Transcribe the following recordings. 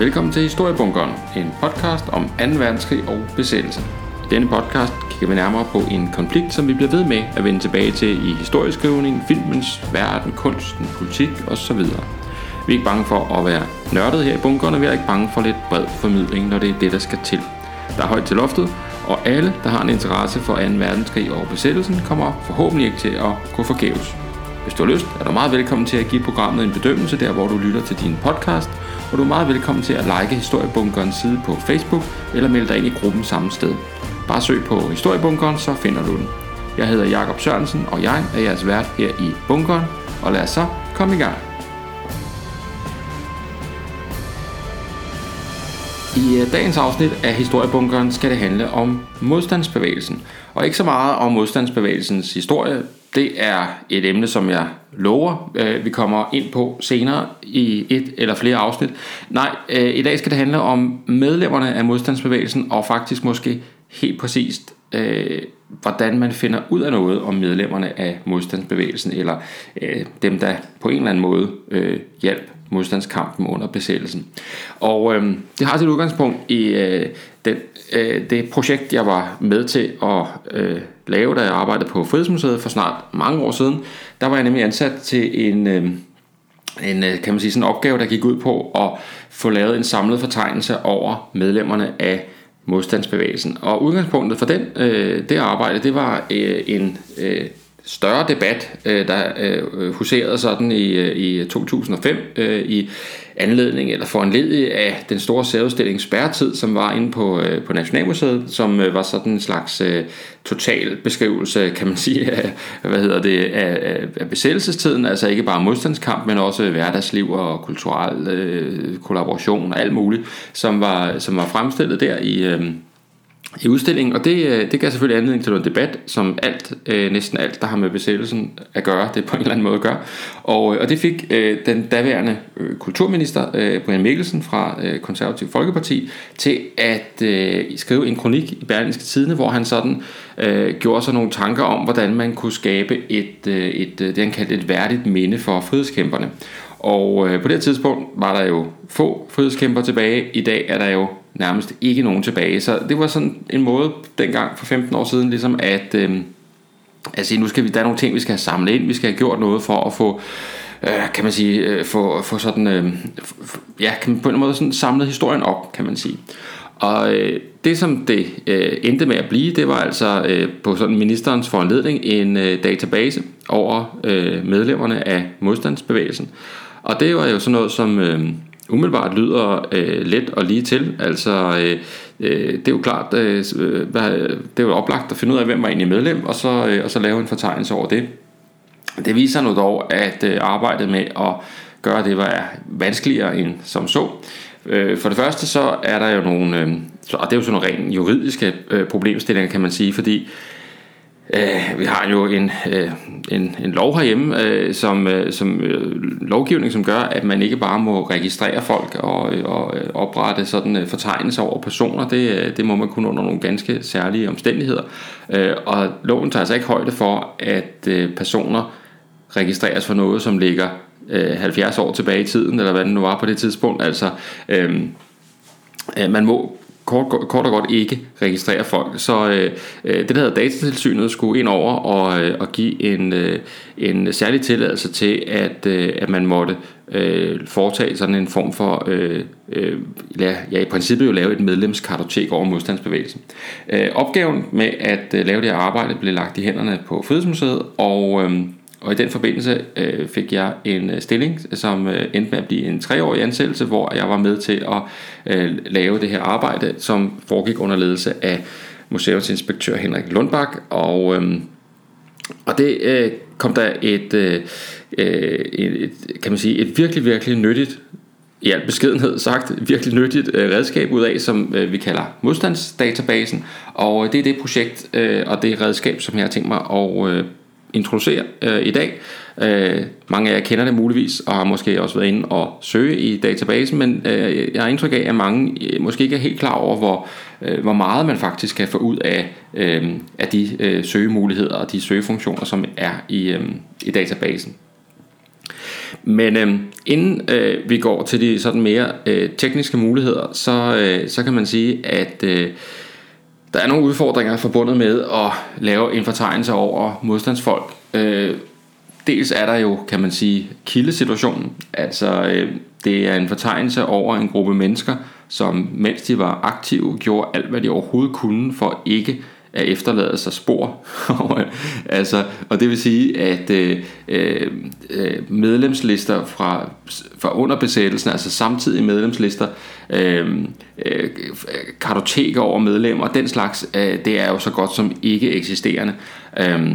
Velkommen til Historiebunkeren, en podcast om 2. verdenskrig og besættelse. I denne podcast kigger vi nærmere på en konflikt, som vi bliver ved med at vende tilbage til i historieskrivning, filmens verden, kunsten, politik osv. Vi er ikke bange for at være nørdet her i bunkeren, og vi er ikke bange for lidt bred formidling, når det er det, der skal til. Der er højt til loftet, og alle, der har en interesse for 2. verdenskrig og besættelsen, kommer forhåbentlig ikke til at gå forgæves. Hvis du har lyst, er du meget velkommen til at give programmet en bedømmelse der, hvor du lytter til din podcast, og du er meget velkommen til at like Historiebunkerens side på Facebook eller melde dig ind i gruppen samme sted. Bare søg på Historiebunkeren, så finder du den. Jeg hedder Jakob Sørensen, og jeg er jeres vært her i Bunkeren, og lad os så komme i gang. I øh, dagens afsnit af Historiebunkeren skal det handle om modstandsbevægelsen, og ikke så meget om modstandsbevægelsens historie. Det er et emne, som jeg lover, øh, vi kommer ind på senere i et eller flere afsnit. Nej, øh, i dag skal det handle om medlemmerne af modstandsbevægelsen, og faktisk måske helt præcist, øh, hvordan man finder ud af noget om medlemmerne af modstandsbevægelsen, eller øh, dem, der på en eller anden måde øh, hjælp modstandskampen under besættelsen. Og øh, det har sit udgangspunkt i øh, den, øh, det projekt, jeg var med til at øh, lave, da jeg arbejdede på Frihedsmuseet for snart mange år siden. Der var jeg nemlig ansat til en, øh, en øh, kan man sige, sådan en opgave, der gik ud på at få lavet en samlet fortegnelse over medlemmerne af modstandsbevægelsen. Og udgangspunktet for den, øh, det arbejde, det var øh, en øh, større debat, øh, der øh, huserede sådan i, øh, i 2005 i anledning eller foranledet af den store særudstilling Spærretid, som var inde på, på Nationalmuseet, som var sådan en slags total beskrivelse, kan man sige, af, hvad hedder det, af, af besættelsestiden, altså ikke bare modstandskamp, men også hverdagsliv og kulturel øh, kollaboration og alt muligt, som var, som var fremstillet der i, øh, i udstillingen, og det, øh, det gav selvfølgelig anledning til noget debat, som alt, øh, næsten alt, der har med besættelsen at gøre, det på en eller anden måde gør. Og, øh, og det fik øh, den daværende øh, kulturminister, øh, Brian Mikkelsen fra øh, Konservativ Folkeparti, til at øh, skrive en kronik i Berlingske Tidene, hvor han sådan øh, gjorde sig nogle tanker om, hvordan man kunne skabe et, øh, et, øh, det han kaldte et værdigt minde for frihedskæmperne. Og øh, på det tidspunkt var der jo få frihedskæmper tilbage. I dag er der jo nærmest ikke nogen tilbage. Så det var sådan en måde dengang for 15 år siden, ligesom at, øh, at sige, nu skal vi, der er nogle ting, vi skal have samlet ind, vi skal have gjort noget for at få øh, kan man sige, øh, få, få sådan, øh, ja, kan man på en måde sådan samlet historien op, kan man sige. Og øh, det som det øh, endte med at blive, det var altså øh, på sådan ministerens foranledning en øh, database over øh, medlemmerne af modstandsbevægelsen. Og det var jo sådan noget som øh, umiddelbart lyder øh, let og lige til. Altså, øh, øh, det er jo klart, øh, øh, hvad, det er jo oplagt at finde ud af, hvem var egentlig medlem, og så, øh, og så lave en fortegnelse over det. Det viser nu dog, at øh, arbejdet med at gøre det var vanskeligere end som så. Øh, for det første så er der jo nogle, øh, og det er jo sådan nogle rent juridiske øh, problemstillinger, kan man sige, fordi Øh, vi har jo en, øh, en, en lov herhjemme, øh, som, øh, som øh, lovgivning, som gør, at man ikke bare må registrere folk og, og øh, oprette sådan øh, fortegnelser over personer. Det, øh, det må man kun under nogle ganske særlige omstændigheder. Øh, og loven tager altså ikke højde for, at øh, personer registreres for noget, som ligger øh, 70 år tilbage i tiden, eller hvad det nu var på det tidspunkt. Altså, øhm, øh, man må kort, kort og godt ikke registrere folk. Så øh, øh, det, der hedder datatilsynet, skulle ind over og, øh, og give en, øh, en særlig tilladelse til, at, øh, at man måtte øh, foretage sådan en form for, øh, øh, ja, i princippet jo lave et medlemskartotek over modstandsbevægelsen. Øh, opgaven med at øh, lave det her arbejde blev lagt i hænderne på Frihedsmuseet, og øh, og i den forbindelse øh, fik jeg en øh, stilling, som øh, endte med at blive en treårig ansættelse, hvor jeg var med til at øh, lave det her arbejde, som foregik under ledelse af museumsinspektør Henrik Lundbak. Og, øh, og det øh, kom der et, øh, øh et, kan man sige, et virkelig, virkelig nyttigt i al beskedenhed sagt, virkelig nyttigt øh, redskab ud af, som øh, vi kalder modstandsdatabasen. Og øh, det er det projekt øh, og det redskab, som jeg har tænkt mig at øh, introducere øh, i dag. Øh, mange af jer kender det muligvis, og har måske også været inde og søge i databasen, men øh, jeg har indtryk af, at mange øh, måske ikke er helt klar over, hvor, øh, hvor meget man faktisk kan få ud af, øh, af de øh, søgemuligheder og de søgefunktioner, som er i, øh, i databasen. Men øh, inden øh, vi går til de sådan mere øh, tekniske muligheder, så, øh, så kan man sige, at øh, der er nogle udfordringer forbundet med at lave en fortegnelse over modstandsfolk. Øh, dels er der jo, kan man sige, kildesituationen. Altså, øh, det er en fortegnelse over en gruppe mennesker, som mens de var aktive, gjorde alt, hvad de overhovedet kunne for ikke at efterlade sig spor. altså, og det vil sige, at øh, øh, øh medlemslister fra, fra under besættelsen, altså samtidig medlemslister, øh, øh, kartoteker over medlemmer, den slags, øh, det er jo så godt som ikke eksisterende. Øh,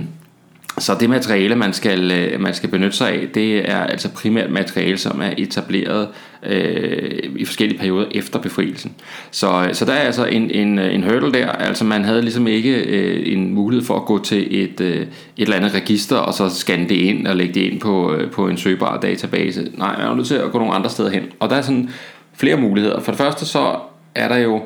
så det materiale, man skal, øh, man skal benytte sig af, det er altså primært materiale, som er etableret øh, i forskellige perioder efter befrielsen. Så, øh, så der er altså en, en, øh, en hurdle der, altså man havde ligesom ikke øh, en mulighed for at gå til et, øh, et eller andet register, og så scanne det ind og lægge det ind på, øh, på en søgbar database. Nej, man er nødt til at gå nogle andre steder hen. Og der er sådan flere muligheder. For det første så er der jo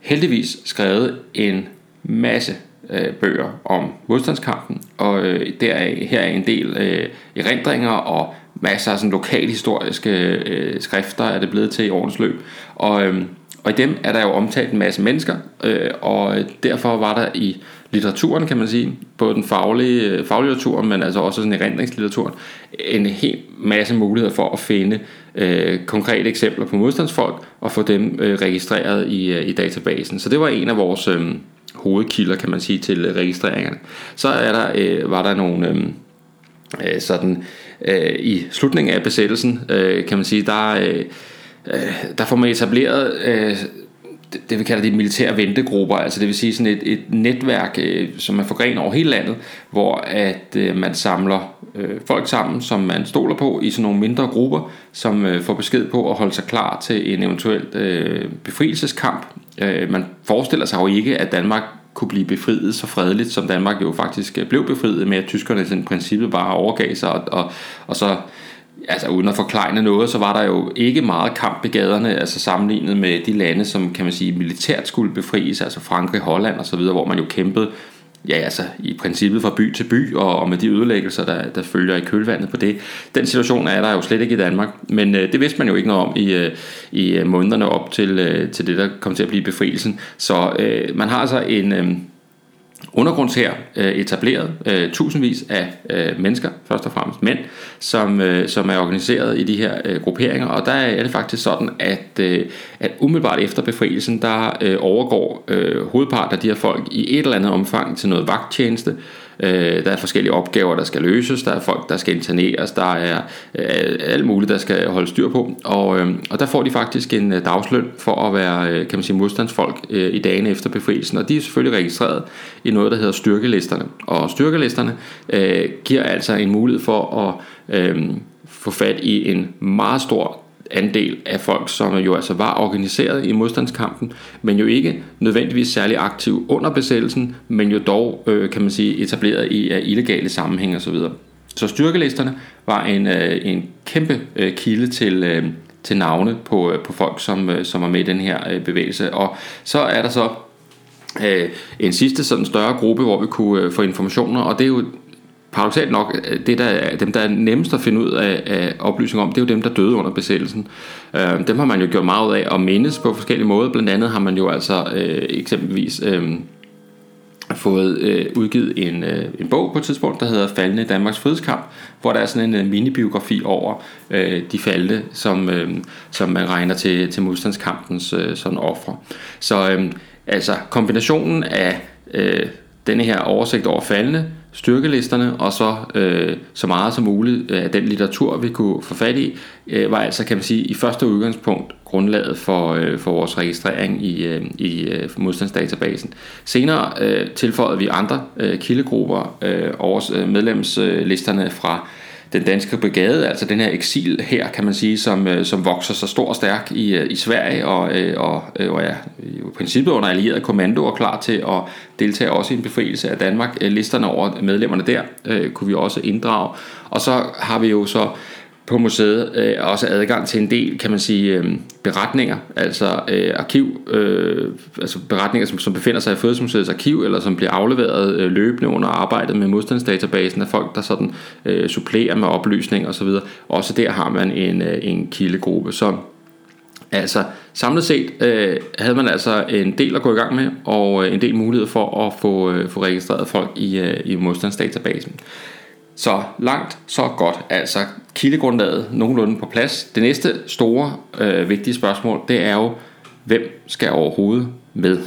heldigvis skrevet en masse øh, bøger om modstandskampen, og øh, der er, her er en del øh, erindringer og masser af sådan lokalhistoriske øh, skrifter er det blevet til i årens løb. Og, øh, og i dem er der jo omtalt en masse mennesker, øh, og derfor var der i litteraturen, kan man sige, både den faglige, øh, faglitteratur, men altså også sådan erindringslitteraturen, en hel masse muligheder for at finde øh, konkrete eksempler på modstandsfolk og få dem øh, registreret i, øh, i databasen. Så det var en af vores... Øh, hovedkilder, kan man sige, til øh, registreringerne. Så er der, øh, var der nogle øhm, øh, sådan øh, i slutningen af besættelsen, øh, kan man sige, der, øh, øh der får man etableret øh, det vi kalder de militære ventegrupper, altså det vil sige sådan et, et netværk, øh, som man forgrenet over hele landet, hvor at øh, man samler øh, folk sammen, som man stoler på i sådan nogle mindre grupper, som øh, får besked på at holde sig klar til en eventuel øh, befrielseskamp. Øh, man forestiller sig jo ikke, at Danmark kunne blive befriet så fredeligt, som Danmark jo faktisk øh, blev befriet med, at tyskerne i princippet bare overgav sig, og, og, og så altså uden at forklejne noget, så var der jo ikke meget kamp i gaderne, altså sammenlignet med de lande, som kan man sige militært skulle befries, altså Frankrig, Holland og så videre, hvor man jo kæmpede ja, altså i princippet fra by til by, og, og med de ødelæggelser, der, der følger i kølvandet på det. Den situation er der jo slet ikke i Danmark, men øh, det vidste man jo ikke noget om i, øh, i øh, månederne op til, øh, til det, der kom til at blive befrielsen. Så øh, man har altså en... Øh, undergrundshær øh, etableret øh, tusindvis af øh, mennesker, først og fremmest mænd, som, øh, som er organiseret i de her øh, grupperinger, og der er det faktisk sådan, at, øh, at umiddelbart efter befrielsen, der øh, overgår øh, hovedparten af de her folk i et eller andet omfang til noget vagttjeneste, Øh, der er forskellige opgaver, der skal løses, der er folk, der skal interneres, der er øh, alt muligt, der skal holde styr på. Og, øh, og der får de faktisk en øh, dagsløn for at være øh, kan man sige, modstandsfolk øh, i dagene efter befrielsen. Og de er selvfølgelig registreret i noget, der hedder styrkelisterne. Og styrkelisterne øh, giver altså en mulighed for at øh, få fat i en meget stor andel af folk, som jo altså var organiseret i modstandskampen, men jo ikke nødvendigvis særlig aktiv under besættelsen, men jo dog, øh, kan man sige, etableret i af illegale sammenhæng osv. Så, så styrkelisterne var en, øh, en kæmpe øh, kilde til, øh, til navne på, øh, på folk, som, øh, som var med i den her øh, bevægelse. Og så er der så øh, en sidste sådan større gruppe, hvor vi kunne øh, få informationer, og det er jo paradoxalt nok, øh, det der er, dem, der er nemmest at finde ud af, af oplysninger om, det er jo dem, der døde under besættelsen. Øh, dem har man jo gjort meget ud af at mindes på forskellige måder. Blandt andet har man jo altså øh, eksempelvis øh, fået øh, udgivet en, øh, en bog på et tidspunkt, der hedder Faldende Danmarks Frihedskamp, hvor der er sådan en øh, minibiografi over øh, de falde, som, øh, som man regner til, til modstandskampens øh, sådan ofre. Så øh, altså kombinationen af øh, denne her oversigt over faldende, styrkelisterne, og så øh, så meget som muligt af den litteratur, vi kunne få fat i, øh, var altså, kan man sige, i første udgangspunkt grundlaget for, øh, for vores registrering i, øh, i øh, modstandsdatabasen. Senere øh, tilføjede vi andre øh, kildegrupper øh, over øh, medlemslisterne fra den danske brigade, altså den her eksil her, kan man sige, som, øh, som vokser så stor og stærk i, øh, i Sverige, og, øh, og, og er i princippet under allieret kommando og klar til at deltage også i en befrielse af Danmark. Listerne over medlemmerne der kunne vi også inddrage. Og så har vi jo så på museet øh, også adgang til en del, kan man sige, øh, beretninger, altså øh, arkiv, øh, altså beretninger, som, som befinder sig i Fødselsmuseets arkiv, eller som bliver afleveret øh, løbende under arbejdet med modstandsdatabasen af folk, der sådan øh, supplerer med oplysning osv. Også der har man en, øh, en kildegruppe. som altså samlet set øh, havde man altså en del at gå i gang med, og øh, en del mulighed for at få, øh, få registreret folk i, øh, i modstandsdatabasen. Så langt, så godt. Altså kildegrundlaget nogenlunde på plads. Det næste store øh, vigtige spørgsmål, det er jo, hvem skal overhovedet med?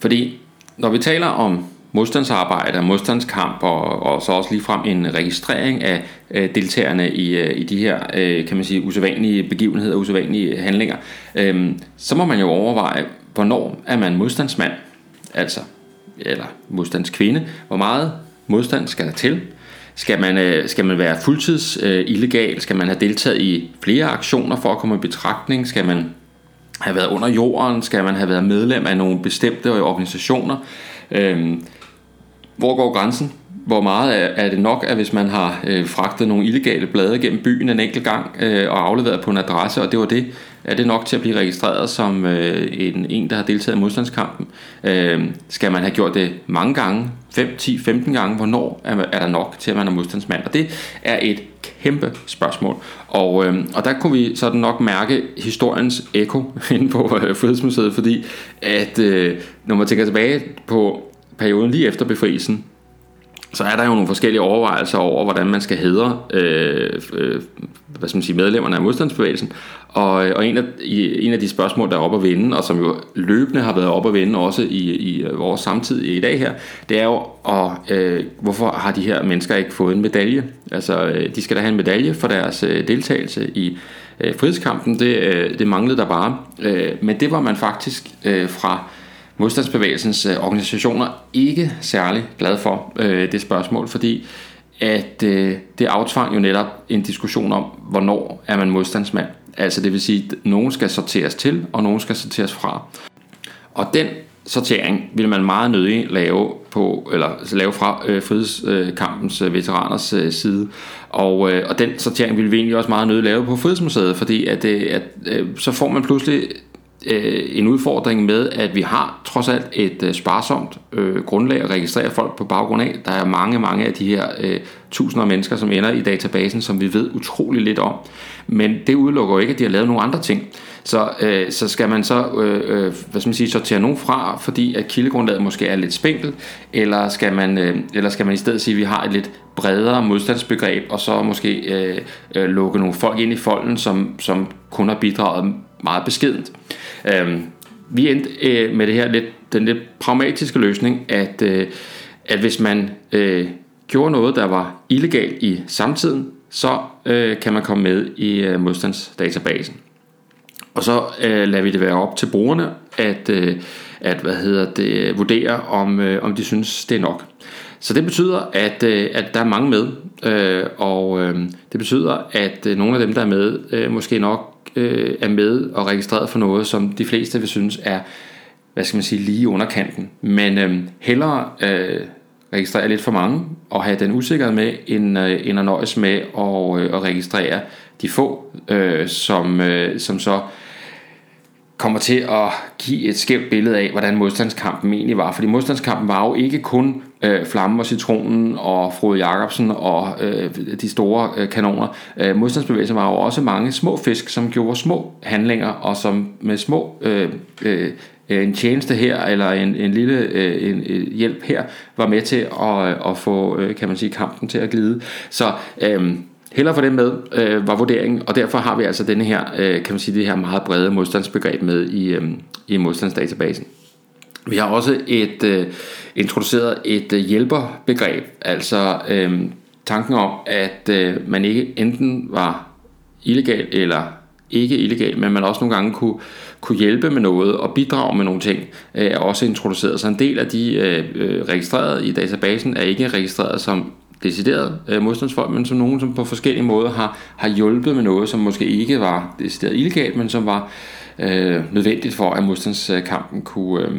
Fordi når vi taler om modstandsarbejde og modstandskamp og, og så også ligefrem en registrering af øh, deltagerne i, øh, i de her, øh, kan man sige, usædvanlige begivenheder, usædvanlige handlinger, øh, så må man jo overveje, hvornår er man modstandsmand, altså, eller modstandskvinde, hvor meget modstand skal der til? Skal man, øh, skal man være fuldtids øh, illegal? Skal man have deltaget i flere aktioner for at komme i betragtning? Skal man have været under jorden? Skal man have været medlem af nogle bestemte organisationer? Øhm, hvor går grænsen? Hvor meget er, er det nok, at hvis man har øh, fragtet nogle illegale blade gennem byen en enkelt gang øh, og afleveret på en adresse, og det var det, er det nok til at blive registreret som øh, en, en, der har deltaget i modstandskampen? Øh, skal man have gjort det mange gange, 5, 10, 15 gange? Hvornår er, er der nok til, at man er modstandsmand? Og det er et kæmpe spørgsmål. Og, øh, og der kunne vi sådan nok mærke historiens eko inde på øh, Frihedsmuseet, fordi at øh, når man tænker tilbage på perioden lige efter befrielsen, så er der jo nogle forskellige overvejelser over, hvordan man skal hedre øh, øh, hvad skal man sige, medlemmerne af modstandsbevægelsen. Og, og en, af, en af de spørgsmål, der er oppe at vinde, og som jo løbende har været oppe at vinde også i, i vores samtid i dag her, det er jo, og, øh, hvorfor har de her mennesker ikke fået en medalje? Altså, øh, de skal da have en medalje for deres øh, deltagelse i øh, frihedskampen. Det, øh, det manglede der bare. Øh, men det var man faktisk øh, fra modstandsbevægelsens øh, organisationer ikke særlig glad for øh, det spørgsmål, fordi at øh, det aftvang jo netop en diskussion om, hvornår er man modstandsmand. Altså det vil sige, at nogen skal sorteres til, og nogen skal sorteres fra. Og den sortering vil man meget nødig lave på eller lave fra øh, frihedskampens øh, veteraners øh, side. Og, øh, og den sortering vil vi egentlig også meget nødig lave på Frihedsmuseet, fordi at, øh, at øh, så får man pludselig øh, en udfordring med, at vi har trods alt et øh, sparsomt øh, grundlag at registrere folk på baggrund af. Der er mange, mange af de her øh, tusinder af mennesker, som ender i databasen, som vi ved utrolig lidt om. Men det udelukker jo ikke, at de har lavet nogle andre ting. Så, øh, så skal man så øh, øh, hvad skal man sige, sortere nogen fra, fordi at kildegrundlaget måske er lidt spinkelt, eller skal man, øh, eller skal man i stedet sige, at vi har et lidt bredere modstandsbegreb, og så måske øh, øh, lukke nogle folk ind i folden, som, som kun har bidraget meget beskedent. Øh, vi endte øh, med det her lidt, den lidt pragmatiske løsning, at, øh, at hvis man øh, gjorde noget, der var illegalt i samtiden, så øh, kan man komme med i øh, modstandsdatabasen. Og så øh, lader vi det være op til brugerne at, øh, at hvad hedder det, vurdere, om, øh, om de synes, det er nok. Så det betyder, at, øh, at der er mange med, øh, og øh, det betyder, at øh, nogle af dem, der er med, øh, måske nok øh, er med og registreret for noget, som de fleste vil synes er, hvad skal man sige, lige under kanten. Men øh, hellere øh, registrere lidt for mange og have den usikkerhed med, end, øh, end at nøjes med at, øh, at registrere de få, øh, som, øh, som så kommer til at give et skævt billede af, hvordan modstandskampen egentlig var. Fordi modstandskampen var jo ikke kun øh, Flammen og Citronen og Frode Jacobsen og øh, de store øh, kanoner. Øh, modstandsbevægelsen var jo også mange små fisk, som gjorde små handlinger, og som med små øh, øh, en tjeneste her, eller en, en lille øh, en, en hjælp her, var med til at, øh, at få, øh, kan man sige, kampen til at glide. Så øh, Heller for det med, øh, var vurderingen, og derfor har vi altså denne her, øh, kan man sige, det her meget brede modstandsbegreb med i, øh, i modstandsdatabasen. Vi har også et øh, introduceret et øh, hjælperbegreb, altså øh, tanken om, at øh, man ikke enten var illegal eller ikke illegal, men man også nogle gange kunne, kunne hjælpe med noget og bidrage med nogle ting, øh, er også introduceret. Så en del af de øh, øh registrerede i databasen er ikke registreret som decideret øh, modstandsfolk, men som nogen, som på forskellige måder har, har hjulpet med noget, som måske ikke var decideret illegalt, men som var øh, nødvendigt for, at modstandskampen kunne, øh,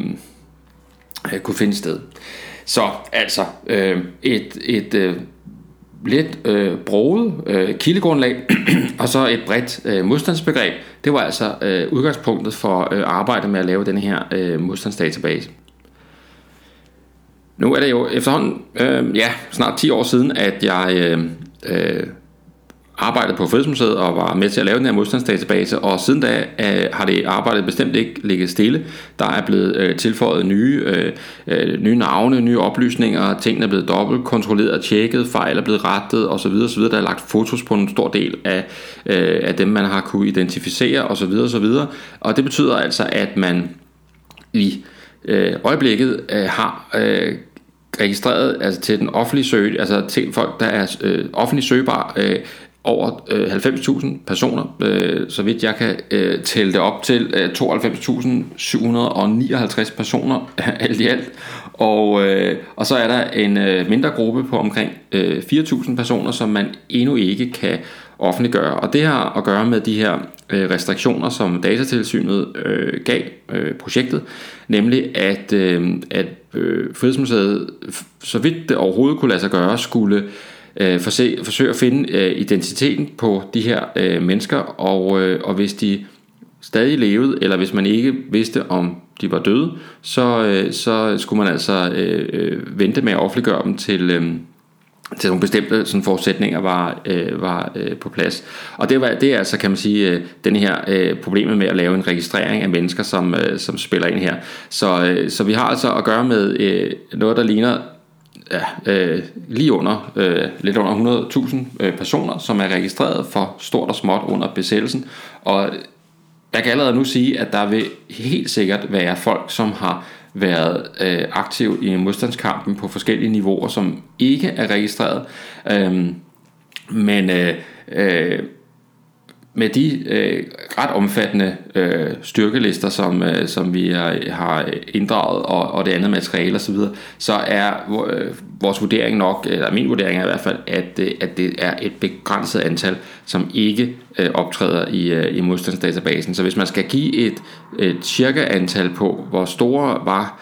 øh kunne finde sted. Så altså, øh, et, et øh, lidt øh, broget øh, kildegrundlag og så et bredt øh, modstandsbegreb. Det var altså øh, udgangspunktet for øh, arbejdet med at lave den her øh, modstandsdatabase. Nu er det jo efterhånden øh, ja, snart 10 år siden, at jeg øh, øh, arbejdede på Fredsmuseet og var med til at lave den her modstandsdatabase, og siden da øh, har det arbejdet bestemt ikke ligget stille. Der er blevet øh, tilføjet nye, øh, øh, nye navne, nye oplysninger, tingene er blevet dobbelt kontrolleret, tjekket, fejl er blevet rettet osv. osv. Der er lagt fotos på en stor del af, øh, af dem, man har kunne identificere osv. osv. Og det betyder altså, at man i øh, øjeblikket øh, har øh, registreret altså til den offentlige søge, altså til folk, der er øh, offentligt søgbare, øh, over øh, 90.000 personer, øh, så vidt jeg kan øh, tælle det op til øh, 92.759 personer alt i alt. Og, øh, og så er der en øh, mindre gruppe på omkring øh, 4.000 personer, som man endnu ikke kan offentliggøre. Og det har at gøre med de her øh, restriktioner, som datatilsynet øh, gav øh, projektet, nemlig at, øh, at øh, Frihedsmuseet, så vidt det overhovedet kunne lade sig gøre, skulle øh, forsøge, forsøge at finde øh, identiteten på de her øh, mennesker, og, øh, og hvis de stadig levede, eller hvis man ikke vidste, om de var døde, så, øh, så skulle man altså øh, øh, vente med at offentliggøre dem til... Øh, til nogle bestemte sådan, forudsætninger var, øh, var øh, på plads. Og det, var, det er altså, kan man sige, øh, den her øh, problemet med at lave en registrering af mennesker, som, øh, som spiller ind her. Så, øh, så vi har altså at gøre med øh, noget, der ligner ja, øh, lige under, øh, lidt under 100.000 øh, personer, som er registreret for stort og småt under besættelsen. Og jeg kan allerede nu sige, at der vil helt sikkert være folk, som har været øh, aktiv i modstandskampen på forskellige niveauer, som ikke er registreret. Øh, men øh, øh, med de øh, ret omfattende øh, styrkelister, som, øh, som vi har, har inddraget, og, og det andet materiale osv., så, så er øh, vores vurdering nok, eller min vurdering er i hvert fald, at, øh, at det er et begrænset antal, som ikke øh, optræder i, øh, i modstandsdatabasen. Så hvis man skal give et, et cirka antal på, hvor store var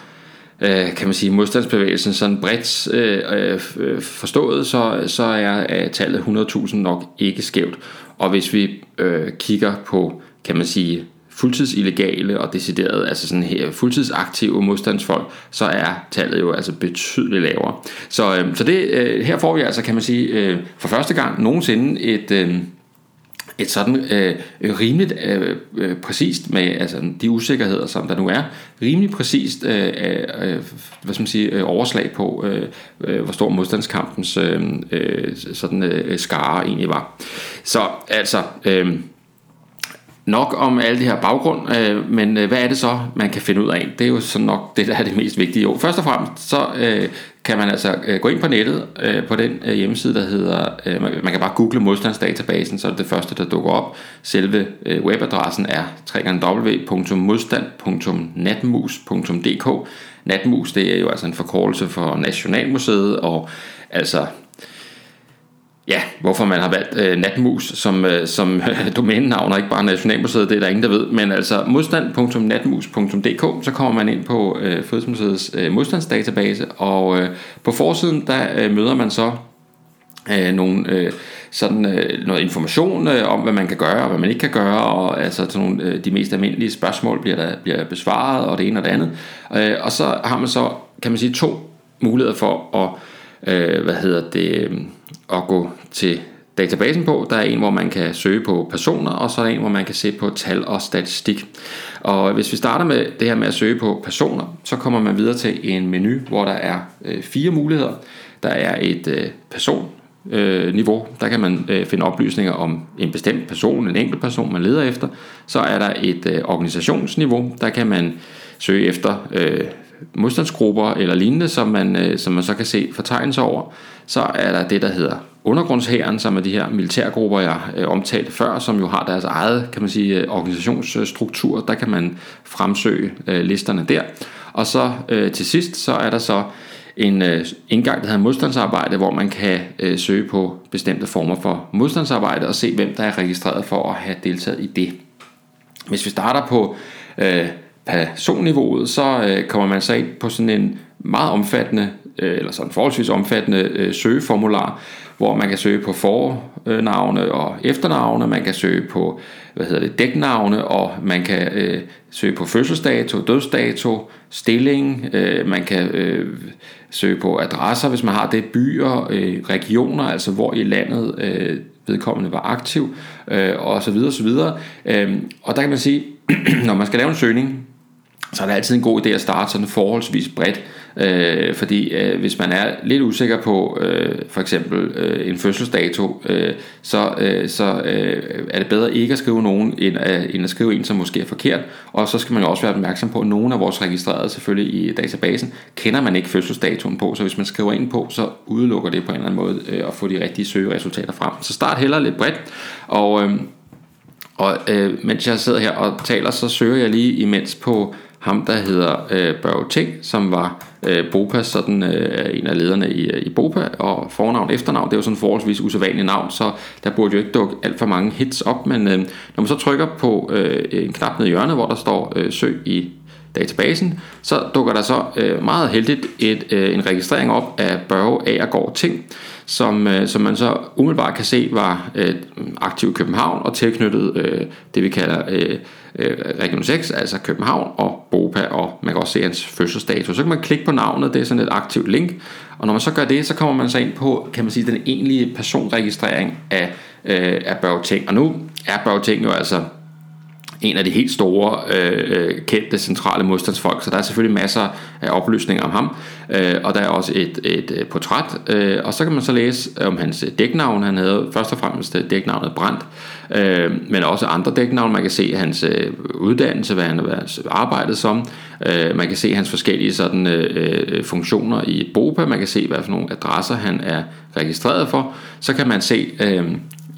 øh, kan man sige, modstandsbevægelsen sådan bredt øh, øh, øh forstået, så, så er øh, tallet 100.000 nok ikke skævt. Og hvis vi øh, kigger på, kan man sige, fuldtidsillegale og deciderede, altså sådan her fuldtidsaktive modstandsfolk, så er tallet jo altså betydeligt lavere. Så, øh, så det, øh, her får vi altså, kan man sige, øh, for første gang nogensinde et, øh, et sådan øh, rimeligt øh, øh, præcist med altså de usikkerheder som der nu er rimelig præcist øh, øh, hvad skal man sige øh, overslag på øh, øh, hvor stor modstandskampens øh, øh, sådan øh, skare egentlig var. Så altså øh, nok om alle det her baggrund, øh, men øh, hvad er det så, man kan finde ud af? Det er jo så nok det, der er det mest vigtige. Jo, først og fremmest, så øh, kan man altså øh, gå ind på nettet øh, på den øh, hjemmeside, der hedder, øh, man kan bare google modstandsdatabasen, så er det det første, der dukker op. Selve øh, webadressen er www.modstand.natmus.dk Natmus, det er jo altså en forkortelse for Nationalmuseet, og altså ja, hvorfor man har valgt øh, Natmus som, øh, som øh, domænenavn, og ikke bare Nationalmuseet, det er der ingen, der ved. Men altså modstand.natmus.dk, så kommer man ind på øh, Fødselsmuseets øh, modstandsdatabase, og øh, på forsiden, der øh, møder man så øh, nogle, øh, sådan, øh, noget information øh, om, hvad man kan gøre og hvad man ikke kan gøre, og altså sådan nogle, øh, de mest almindelige spørgsmål bliver, der, bliver besvaret, og det ene og det andet. Øh, og så har man så, kan man sige, to muligheder for at øh, hvad hedder det, øh, at gå til databasen på. Der er en, hvor man kan søge på personer, og så er der en, hvor man kan se på tal og statistik. Og hvis vi starter med det her med at søge på personer, så kommer man videre til en menu, hvor der er øh, fire muligheder. Der er et øh, person øh, niveau. Der kan man øh, finde oplysninger om en bestemt person, en enkelt person, man leder efter. Så er der et øh, organisationsniveau. Der kan man søge efter øh, modstandsgrupper eller lignende, som man, øh, som man så kan se fortegnelser over. Så er der det, der hedder undergrundshæren, som er de her militærgrupper, jeg øh, omtalte før, som jo har deres eget kan man sige, øh, organisationsstruktur. Der kan man fremsøge øh, listerne der. Og så øh, til sidst, så er der så en øh, indgang, der hedder modstandsarbejde, hvor man kan øh, søge på bestemte former for modstandsarbejde og se, hvem der er registreret for at have deltaget i det. Hvis vi starter på øh, personniveauet, så øh, kommer man så ind på sådan en meget omfattende, øh, eller sådan forholdsvis omfattende øh, søgeformular, hvor man kan søge på fornavne og efternavne, man kan søge på hvad hedder det, dæknavne, og man kan øh, søge på fødselsdato, dødsdato, stilling, øh, man kan øh, søge på adresser, hvis man har det, byer, øh, regioner, altså hvor i landet øh, vedkommende var aktiv, øh, og så videre, og så videre. Øh, og der kan man sige, når man skal lave en søgning, så er det altid en god idé at starte sådan forholdsvis bredt, øh, fordi øh, hvis man er lidt usikker på øh, for eksempel øh, en fødselsdato, øh, så, øh, så øh, er det bedre ikke at skrive nogen, end øh, end at skrive en, som måske er forkert, og så skal man jo også være opmærksom på, at nogle af vores registrerede selvfølgelig i databasen, kender man ikke fødselsdatoen på, så hvis man skriver ind på, så udelukker det på en eller anden måde øh, at få de rigtige søgeresultater frem. Så start heller lidt bredt, og, øh, og øh, mens jeg sidder her og taler, så søger jeg lige imens på ham, der hedder øh, Børge Ting, som var øh, Bopas, sådan øh, en af lederne i, øh, i Bopa, og fornavn efternavn, det er jo sådan en forholdsvis usædvanligt navn, så der burde jo ikke dukke alt for mange hits op, men øh, når man så trykker på øh, en knap nede i hjørnet, hvor der står øh, søg i databasen, så dukker der så øh, meget heldigt et, øh, en registrering op af Børge Agergaard Ting, som, øh, som man så umiddelbart kan se var øh, aktiv i København og tilknyttet øh, det vi kalder øh, øh, Region 6, altså København og Bopa, og man kan også se hans fødselsdato. Så kan man klikke på navnet, det er sådan et aktivt link, og når man så gør det, så kommer man så ind på, kan man sige, den egentlige personregistrering af, øh, af Børge Ting. Og nu er Børge Ting jo altså en af de helt store øh, øh, kendte centrale modstandsfolk, så der er selvfølgelig masser af oplysninger om ham, øh, og der er også et, et, øh, portræt, øh, og så kan man så læse øh, om hans dæknavn, han havde først og fremmest dæknavnet Brandt, øh, men også andre dæknavne, man kan se hans øh, uddannelse, hvad han har arbejdet som, øh, man kan se hans forskellige sådan, øh, funktioner i BOPA, man kan se, hvad for nogle adresser han er registreret for, så kan man se øh,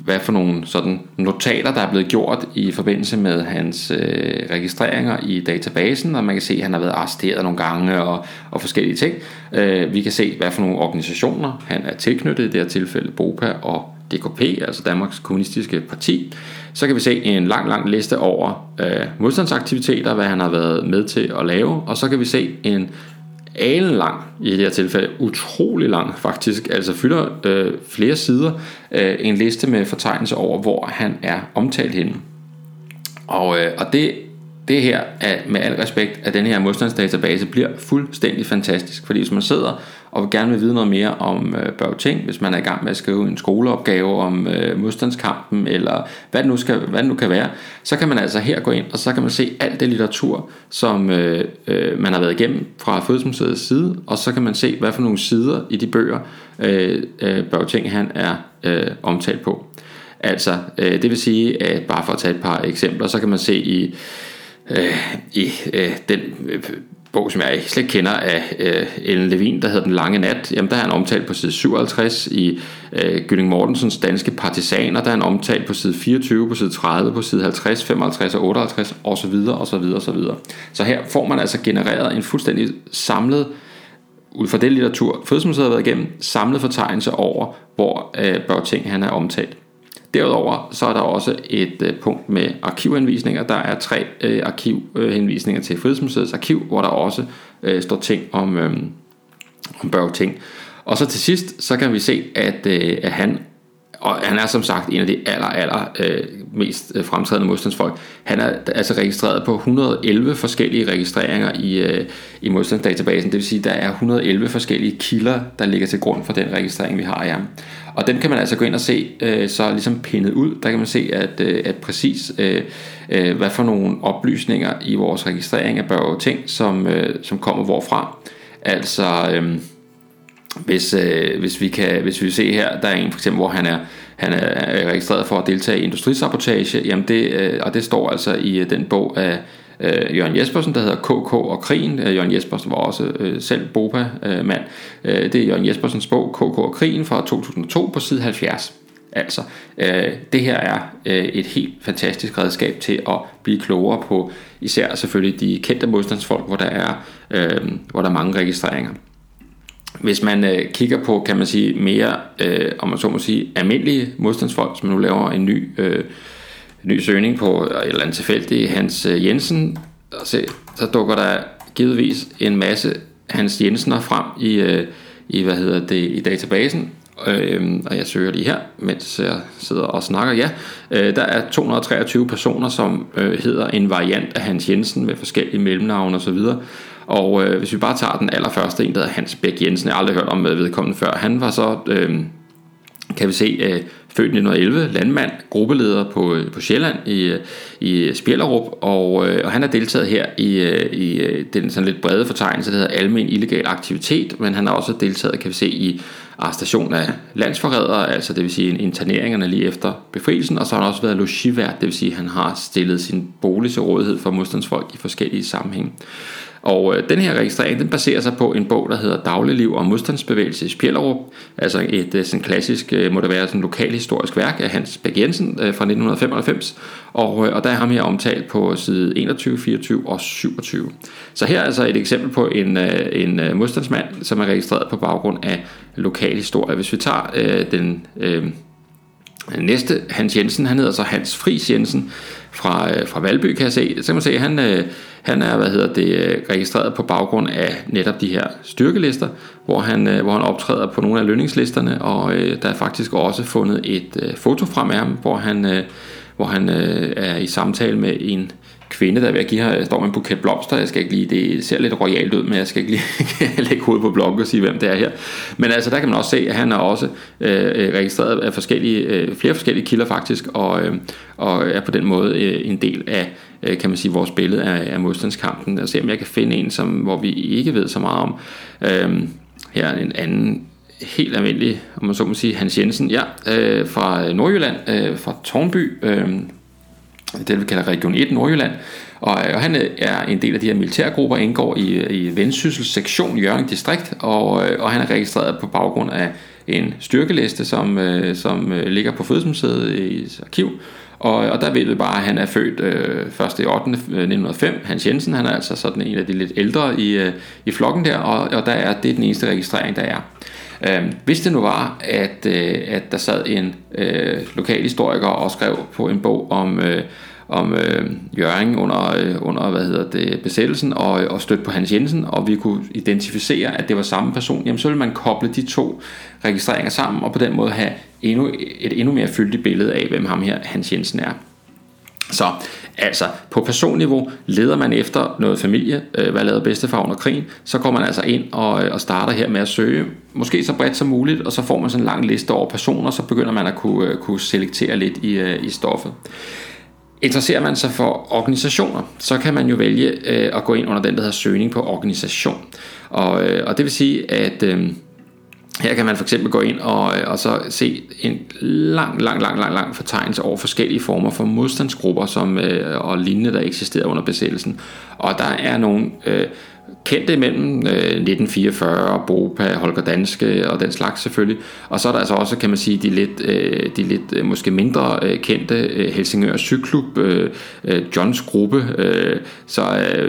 hvad for nogle sådan notater, der er blevet gjort i forbindelse med hans øh, registreringer i databasen, og man kan se, at han har været arresteret nogle gange og, og forskellige ting. Øh, vi kan se, hvad for nogle organisationer han er tilknyttet, i det her tilfælde BOPA og DKP, altså Danmarks Kommunistiske Parti. Så kan vi se en lang, lang liste over øh, modstandsaktiviteter, hvad han har været med til at lave, og så kan vi se en alen lang i det her tilfælde, utrolig lang faktisk, altså fylder øh, flere sider, øh, en liste med fortegnelse over, hvor han er omtalt henne. Og, øh, og det, det her, er, med al respekt, at den her modstandsdatabase bliver fuldstændig fantastisk, fordi hvis man sidder og vil gerne vil vide noget mere om øh, Børge Ting, hvis man er i gang med at skrive en skoleopgave om øh, modstandskampen, eller hvad det, nu skal, hvad det nu kan være, så kan man altså her gå ind, og så kan man se alt det litteratur, som øh, øh, man har været igennem fra Fødselsmuseets side, og så kan man se, hvad for nogle sider i de bøger, øh, øh, Børge Ting han er øh, omtalt på. Altså, øh, det vil sige, at bare for at tage et par eksempler, så kan man se i, øh, i øh, den øh, bog, som jeg slet ikke kender af øh, Ellen Levin, der hedder Den Lange Nat, jamen der er han omtalt på side 57 i øh, Gylling Mortensens Danske Partisaner, der er han omtalt på side 24, på side 30, på side 50, 55 og 58 osv. osv. osv. Så her får man altså genereret en fuldstændig samlet ud fra det litteratur, Fødselsmuseet har været igennem, samlet fortegnelse over, hvor øh, Børge Ting han er omtalt. Derudover så er der også et øh, punkt med arkivanvisninger. Der er tre øh, arkivhenvisninger til Frihedsmuseets arkiv, hvor der også øh, står ting om, øh, om Børge Ting. Og så til sidst, så kan vi se, at, øh, at han og han er som sagt en af de aller, aller øh, mest øh, fremtrædende modstandsfolk. Han er altså registreret på 111 forskellige registreringer i, øh, i modstandsdatabasen. Det vil sige, at der er 111 forskellige kilder, der ligger til grund for den registrering, vi har af ham. Og den kan man altså gå ind og se, øh, så ligesom pindet ud. Der kan man se, at, øh, at præcis øh, øh, hvad for nogle oplysninger i vores registrering af Børge Ting, som, øh, som kommer hvorfra. Altså... Øh, hvis, øh, hvis, vi kan, hvis vi ser her, der er en for eksempel, hvor han er, han er registreret for at deltage i industrisabotage, jamen det, øh, og det står altså i øh, den bog af øh, Jørgen Jespersen, der hedder KK og Krigen. Øh, Jørgen Jespersen var også øh, selv Bopa-mand. Øh, det er Jørgen Jespersens bog KK og Krigen fra 2002 på side 70. Altså, øh, det her er øh, et helt fantastisk redskab til at blive klogere på især selvfølgelig de kendte modstandsfolk, hvor der er, øh, hvor der er mange registreringer. Hvis man øh, kigger på, kan man sige, mere, øh, om man så må sige, almindelige modstandsfolk, som nu laver en ny, øh, ny søgning på et eller andet tilfældigt Hans øh, Jensen, Jensen, så, så dukker der givetvis en masse Hans Jensener frem i, øh, i, hvad hedder det, i databasen, øh, og jeg søger lige her, mens jeg sidder og snakker, ja, øh, der er 223 personer, som øh, hedder en variant af Hans Jensen med forskellige mellemnavne osv., og øh, hvis vi bare tager den allerførste, en der hedder Hans Bæk Jensen, jeg har aldrig hørt om med vedkommende før, han var så, øh, kan vi se, øh, født 1911, landmand, gruppeleder på, øh, på Sjælland i, øh, i Spjellerup, og, øh, og han har deltaget her i, i den sådan lidt brede fortegnelse, der hedder almen illegal aktivitet, men han har også deltaget, kan vi se, i arrestation af landsforrædere, altså det vil sige interneringerne lige efter befrielsen, og så har han også været logivært, det vil sige, at han har stillet sin bolig til rådighed for modstandsfolk i forskellige sammenhænge. Og øh, den her registrering, den baserer sig på en bog, der hedder Dagligliv og modstandsbevægelse i Spjellerup. Altså et øh, sådan klassisk, øh, må det være sådan lokalhistorisk værk af Hans Bæk Jensen øh, fra 1995. Og, øh, og der er ham her omtalt på side 21, 24 og 27. Så her er altså et eksempel på en, øh, en øh, modstandsmand, som er registreret på baggrund af lokalhistorie. Hvis vi tager øh, den... Øh, Næste, Hans Jensen, han hedder så Hans Fris Jensen fra, øh, fra Valby, kan jeg se. Så kan man se, at han, øh, han er hvad hedder det, øh, registreret på baggrund af netop de her styrkelister, hvor han, øh, hvor han optræder på nogle af lønningslisterne, og øh, der er faktisk også fundet et foto frem af ham, hvor han, hvor han er i samtale med en kvinde, der er ved at give her, står med en buket blomster, jeg skal ikke lige, det ser lidt royalt ud, men jeg skal ikke lige lægge hovedet på bloggen og sige, hvem det er her. Men altså, der kan man også se, at han er også øh, øh, registreret af forskellige, øh, flere forskellige kilder faktisk, og, øh, og er på den måde øh, en del af, øh, kan man sige, vores billede af, af modstandskampen. Og ser, om jeg kan finde en, som, hvor vi ikke ved så meget om. Øh, her er en anden helt almindelig, om man så må sige, Hans Jensen, ja, øh, fra Nordjylland, øh, fra Tornby, øh, det vi kalder Region 1 Nordjylland, og, øh, og han øh, er en del af de her militærgrupper, indgår i, øh, i Vendsyssel sektion Jørgen Distrikt, og, og han er registreret på baggrund af en styrkeliste, som, som ligger på Fødselsmuseet i arkiv, og, og der ved vi bare, at han er født øh, 1. 8. 1905. Hans Jensen, han er altså sådan en af de lidt ældre i, øh, i flokken der, og, og der er, det er den eneste registrering, der er. Øh, hvis det nu var, at, øh, at der sad en øh, lokal historiker og skrev på en bog om... Øh, om øh, Jørgen under, øh, under hvad hedder det, besættelsen og, øh, og støtte på Hans Jensen, og vi kunne identificere, at det var samme person, jamen så ville man koble de to registreringer sammen, og på den måde have endnu, et endnu mere fyldigt billede af, hvem ham her Hans Jensen er. Så altså på personniveau leder man efter noget familie, øh, hvad lavede bedstefar under krigen, så går man altså ind og, øh, og starter her med at søge, måske så bredt som muligt, og så får man sådan en lang liste over personer, så begynder man at kunne, øh, kunne selektere lidt i, øh, i stoffet. Interesserer man sig for organisationer, så kan man jo vælge øh, at gå ind under den, der hedder søgning på organisation. Og, øh, og det vil sige, at øh, her kan man for eksempel gå ind og, øh, og så se en lang, lang, lang, lang, lang fortegnelse over forskellige former for modstandsgrupper som, øh, og lignende, der eksisterer under besættelsen. Og der er nogle øh, kendte imellem øh, 1944, Bopa, Holger Danske og den slags selvfølgelig. Og så er der altså også, kan man sige, de lidt, øh, de lidt øh, måske mindre øh, kendte øh, Helsingør Cyklub, øh, øh, Johns gruppe, øh, så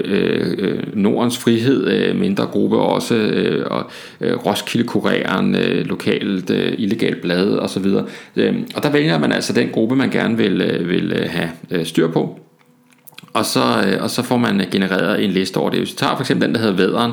øh, øh, Nordens Frihed, øh, mindre gruppe også, øh, og øh, Roskilde Kureren, øh, lokalt øh, illegalt blad osv. Øh, og der vælger man altså den gruppe, man gerne vil, øh, vil øh, have øh, styr på og så, øh, og så får man genereret en liste over det. Hvis vi tager for eksempel den, der hedder Væderen,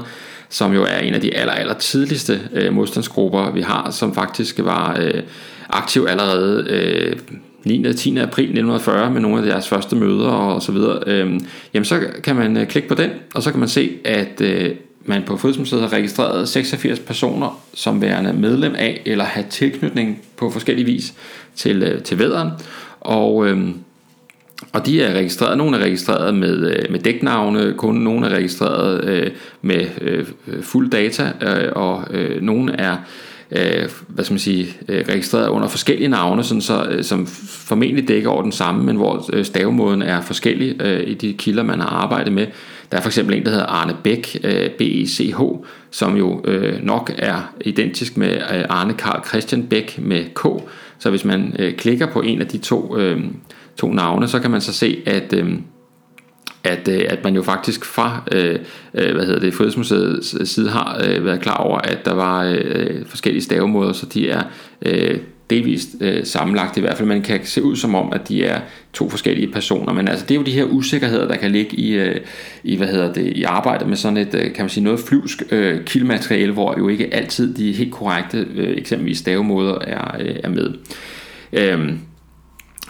som jo er en af de aller, aller tidligste øh, modstandsgrupper, vi har, som faktisk var øh, aktiv allerede øh, 9. og 10. april 1940 med nogle af deres første møder og så videre, øh, jamen så kan man øh, klikke på den, og så kan man se, at øh, man på Fødselsmuseet har registreret 86 personer som værende medlem af eller have tilknytning på forskellige vis til, øh, til væderen. Og øh, og de er registreret, nogle er registreret med, øh, med dæknavne, kun nogle er registreret øh, med øh, fuld data, øh, og øh, nogle er øh, hvad skal man sige, øh, registreret under forskellige navne, sådan så, øh, som formentlig dækker over den samme, men hvor øh, stavemåden er forskellig øh, i de kilder, man har arbejdet med. Der er for eksempel en, der hedder Arne Bæk, øh, B-E-C-H, som jo øh, nok er identisk med øh, Arne Karl Christian Bæk med K. Så hvis man øh, klikker på en af de to øh, to navne, så kan man så se, at, øh, at, øh, at man jo faktisk fra øh, øh, hvad hedder det, Frihedsmuseets side har øh, været klar over, at der var øh, forskellige stavemåder, så de er øh, delvist øh, sammenlagt i hvert fald. Man kan se ud som om, at de er to forskellige personer, men altså det er jo de her usikkerheder, der kan ligge i, øh, i hvad hedder det, i arbejdet med sådan et, øh, kan man sige, noget flyvsk øh, kildemateriale, hvor jo ikke altid de helt korrekte, øh, eksempelvis stavemåder er, øh, er med. Øh,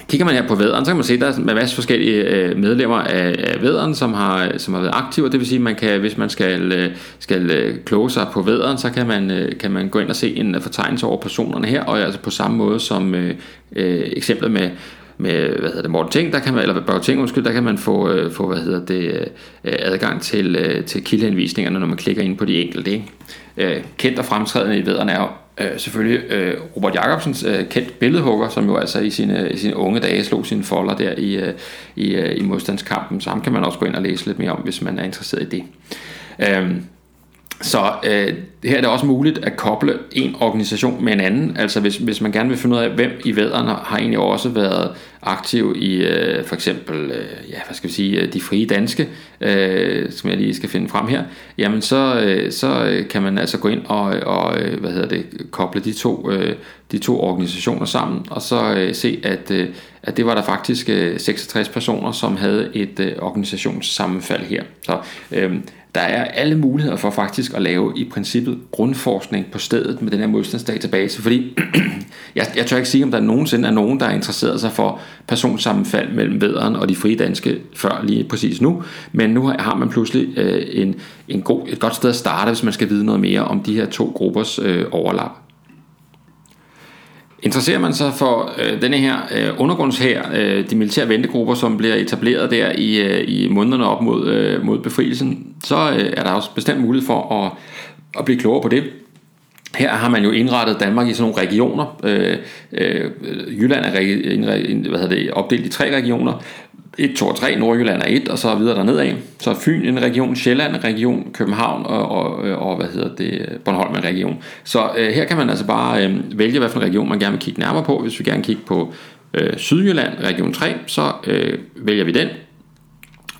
Kigger man her på vædderen, så kan man se, at der er en masse forskellige øh, medlemmer af, af vædderen, som har, som har været aktive. Det vil sige, at man kan, hvis man skal, øh, skal øh, kloge sig på vædderen, så kan man, kan man gå ind og se en fortegnelse over personerne her, og altså på samme måde som øh, eksemplet med, med hvad hedder det, Morten Ting, der kan man, eller Børge Ting, undskyld, der kan man få, øh, få hvad hedder det, øh, adgang til, øh, til kildehenvisningerne, når man klikker ind på de enkelte. Ikke? Øh, kendt og fremtrædende i vederne er øh, selvfølgelig øh, Robert Jacobsens øh, kendt billedhugger, som jo altså i sine, i sine unge dage slog sine folder der i, øh, i, øh, i modstandskampen, så ham kan man også gå ind og læse lidt mere om, hvis man er interesseret i det. Øh, så øh, her er det også muligt at koble en organisation med en anden. Altså hvis, hvis man gerne vil finde ud af, hvem i vædderne har egentlig også været aktiv i øh, for eksempel, øh, ja, hvad skal vi sige, øh, de frie danske, øh, som jeg lige skal finde frem her, jamen så, øh, så øh, kan man altså gå ind og, og øh, hvad hedder det, koble de to, øh, de to organisationer sammen, og så øh, se, at, øh, at det var der faktisk øh, 66 personer, som havde et øh, organisationssammenfald her. Så øh, der er alle muligheder for faktisk at lave i princippet grundforskning på stedet med den her modstandsdatabase, fordi jeg, jeg tør ikke sige, om der nogensinde er nogen, der er interesseret sig for personsammenfald mellem vederen og de frie danske før lige præcis nu, men nu har man pludselig øh, en, en god, et godt sted at starte, hvis man skal vide noget mere om de her to gruppers øh, overlap. Interesserer man sig for øh, denne her øh, undergrundshær, øh, de militære ventegrupper, som bliver etableret der i, øh, i månederne op mod, øh, mod befrielsen, så øh, er der også bestemt mulighed for at, at blive klogere på det. Her har man jo indrettet Danmark i sådan nogle regioner. Øh, øh, Jylland er hvad hedder det, opdelt i tre regioner. 1, 2 og 3, Nordjylland er 1, og så videre derned af. Så Fyn en region, Sjælland en region, København og, og, øh, og hvad hedder det, Bornholm en region. Så øh, her kan man altså bare øh, vælge, hvilken region man gerne vil kigge nærmere på. Hvis vi gerne kigge på øh, Sydjylland, region 3, så øh, vælger vi den.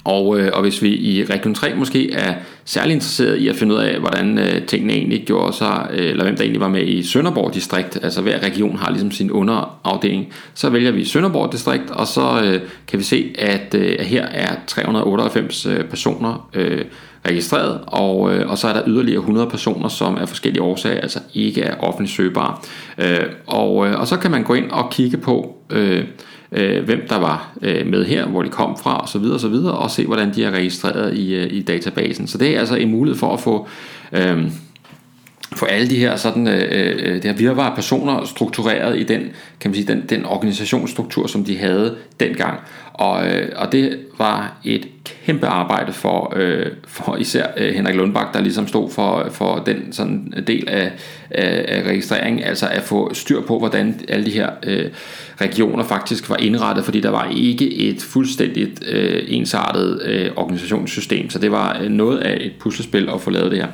Og, øh, og hvis vi i Region 3 måske er særlig interesseret i at finde ud af, hvordan øh, tingene egentlig gjorde sig, øh, eller hvem der egentlig var med i Sønderborg distrikt, altså hver region har ligesom sin underafdeling, så vælger vi Sønderborg distrikt, og så øh, kan vi se, at øh, her er 398 øh, personer øh, registreret, og, øh, og så er der yderligere 100 personer, som af forskellige årsager altså ikke er offentligt søgbare. Øh, og, øh, og så kan man gå ind og kigge på... Øh, øh, hvem der var øh, med her, hvor de kom fra osv. osv. og se hvordan de er registreret i, øh, i databasen. Så det er altså en mulighed for at få øh, få alle de her sådan øh, øh det her virvare personer struktureret i den kan man sige den, den organisationsstruktur som de havde dengang og, øh, og det var et kæmpe arbejde for, øh, for især øh, Henrik Lundbak, der ligesom stod for, for den sådan del af, af, af registreringen, altså at få styr på, hvordan alle de her øh, regioner faktisk var indrettet, fordi der var ikke et fuldstændigt øh, ensartet øh, organisationssystem, så det var øh, noget af et puslespil at få lavet det her.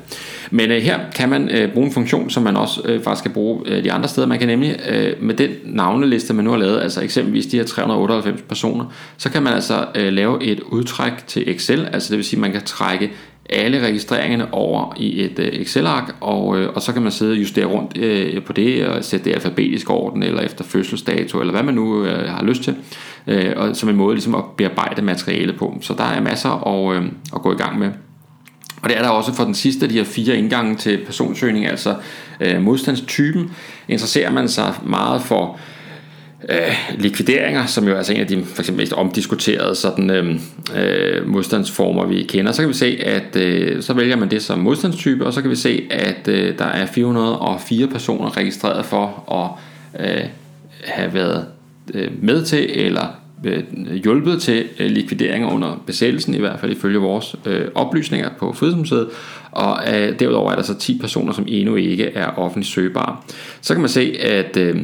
Men øh, her kan man øh, bruge en funktion, som man også øh, faktisk kan bruge øh, de andre steder. Man kan nemlig øh, med den navneliste, man nu har lavet, altså eksempelvis de her 398 personer, så kan man altså øh, lave et udtræk til Excel, altså det vil sige, at man kan trække alle registreringerne over i et øh, Excel-ark, og, øh, og så kan man sidde og justere rundt øh, på det, og sætte det i alfabetisk orden, eller efter fødselsdato, eller hvad man nu øh, har lyst til, øh, og som en måde ligesom at bearbejde materialet på. Så der er masser at, øh, at gå i gang med. Og det er der også for den sidste af de her fire indgange til personsøgning, altså øh, modstandstypen. Interesserer man sig meget for øh, Øh, likvideringer, som jo er altså en af de for eksempel mest omdiskuterede sådan, øh, øh, modstandsformer, vi kender, så kan vi se, at øh, så vælger man det som modstandstype, og så kan vi se, at øh, der er 404 personer registreret for at øh, have været øh, med til eller øh, hjulpet til øh, likvideringer under besættelsen, i hvert fald ifølge vores øh, oplysninger på Frihedsmuseet, og øh, derudover er der så 10 personer, som endnu ikke er offentligt søgbare. Så kan man se, at øh,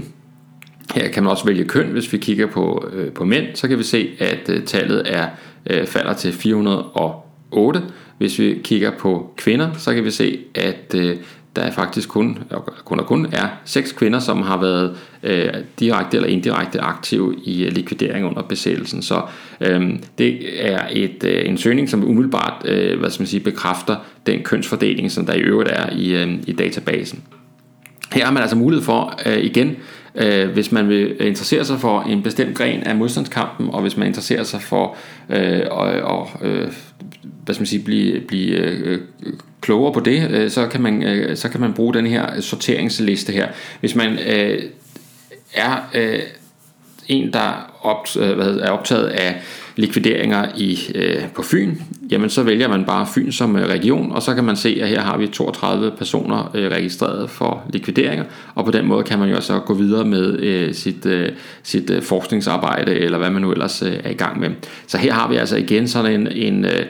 her kan man også vælge køn, hvis vi kigger på, øh, på mænd, så kan vi se, at øh, tallet er øh, falder til 408. Hvis vi kigger på kvinder, så kan vi se, at øh, der er faktisk kun, kun og kun er seks kvinder, som har været øh, direkte eller indirekte aktive i øh, likvidering under besættelsen. Så øh, det er et, øh, en søgning, som umiddelbart øh, hvad skal man sige, bekræfter den kønsfordeling, som der i øvrigt er i, øh, i databasen. Her har man altså mulighed for øh, igen øh, hvis man vil interessere sig for en bestemt gren af modstandskampen, og hvis man interesserer sig for øh, og, og øh, hvad skal man sige, blive, blive øh, klogere på det, øh, så, kan man, øh, så kan man bruge den her sorteringsliste her. Hvis man øh, er øh, en, der opt, øh, hvad hedder, er optaget af likvideringer i, øh, på Fyn, jamen så vælger man bare Fyn som øh, region, og så kan man se, at her har vi 32 personer øh, registreret for likvideringer, og på den måde kan man jo så gå videre med øh, sit, øh, sit øh, forskningsarbejde, eller hvad man nu ellers øh, er i gang med. Så her har vi altså igen sådan en, en øh,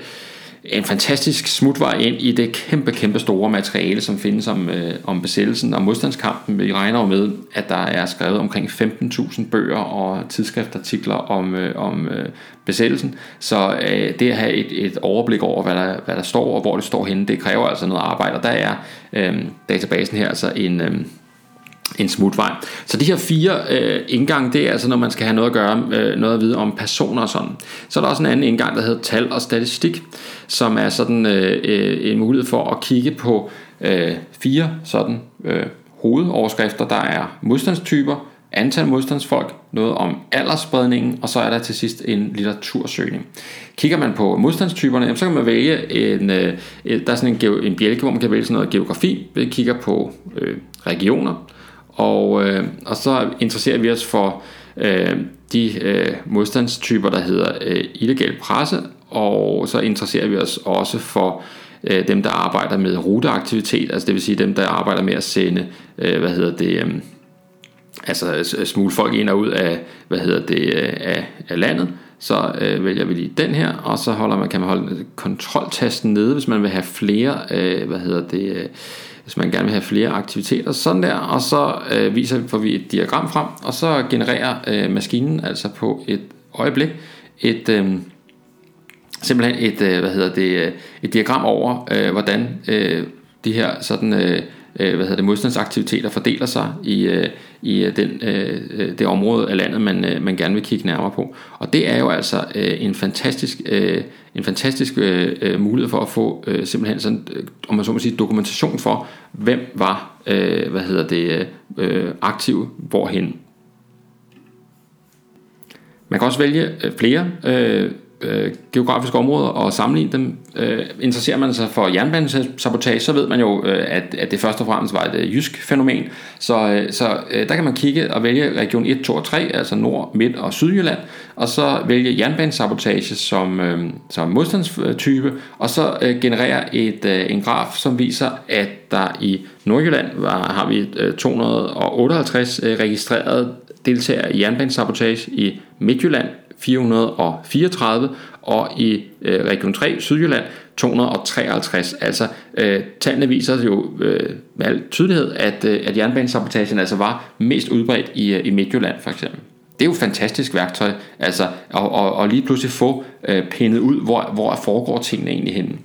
en fantastisk smutvej ind i det kæmpe, kæmpe store materiale, som findes om, øh, om besættelsen og modstandskampen. Vi regner jo med, at der er skrevet omkring 15.000 bøger og tidsskriftartikler om, øh, om øh, besættelsen. Så øh, det at have et, et overblik over, hvad der, hvad der står og hvor det står henne, det kræver altså noget arbejde. Og der er øh, databasen her altså en... Øh, en smutvej. Så de her fire øh, indgang, det er altså, når man skal have noget at gøre, øh, noget at vide om personer og sådan. Så er der også en anden indgang, der hedder tal og statistik, som er sådan øh, øh en mulighed for at kigge på øh, fire sådan øh, hovedoverskrifter. Der er modstandstyper, antal modstandsfolk, noget om aldersspredningen, og så er der til sidst en litteratursøgning. Kigger man på modstandstyperne, så kan man vælge en, øh, der er sådan en, en bjælke, hvor man kan vælge sådan noget geografi. Vi kigger på øh, regioner, og, øh, og så interesserer vi os for øh, de øh, modstandstyper, der hedder øh, illegal presse, og så interesserer vi os også for øh, dem, der arbejder med ruteaktivitet, altså det vil sige dem, der arbejder med at sende, øh, hvad hedder det, øh, altså smule folk ind og ud af, hvad hedder det, øh, af, af landet, så øh, vælger vi lige den her, og så holder man, kan man holde kontroltasten nede, hvis man vil have flere, øh, hvad hedder det, øh, hvis man gerne vil have flere aktiviteter, sådan der, og så øh, viser får vi et diagram frem, og så genererer øh, maskinen altså på et øjeblik et øh, simpelthen et øh, hvad hedder det øh, et diagram over øh, hvordan øh, de her sådan øh, øh hvad hedder det, modstandsaktiviteter fordeler sig i, øh, i øh, den, øh, øh, det område af landet, man, øh, man gerne vil kigge nærmere på. Og det er jo altså øh, en fantastisk, øh, en fantastisk øh, øh, mulighed for at få øh, simpelthen sådan, øh, om man så må sige, dokumentation for, hvem var øh, hvad hedder det, øh, øh aktiv hvorhen. Man kan også vælge flere øh, øh, geografiske områder og sammenligne dem. Øh, interesserer man sig for jernbanesabotage, så ved man jo, øh, at, at det først og fremmest var et øh, jysk fænomen. Så, øh, så øh, der kan man kigge og vælge region 1, 2 og 3, altså Nord, Midt og Sydjylland, og så vælge jernbanesabotage som, øh, som modstandstype, og så øh, generere et, øh, en graf, som viser, at der i Nordjylland var, har vi øh, 258 øh, registrerede deltagere i jernbanesabotage, i Midtjylland 434, og i øh, Region 3, Sydjylland, 253. Altså, øh, tallene viser jo øh, med al tydelighed, at, øh, at jernbanesabotagen altså var mest udbredt i, øh, i Midtjylland for eksempel. Det er jo et fantastisk værktøj, altså, og, og, og lige pludselig få øh, pindet ud, hvor, hvor foregår tingene egentlig henne.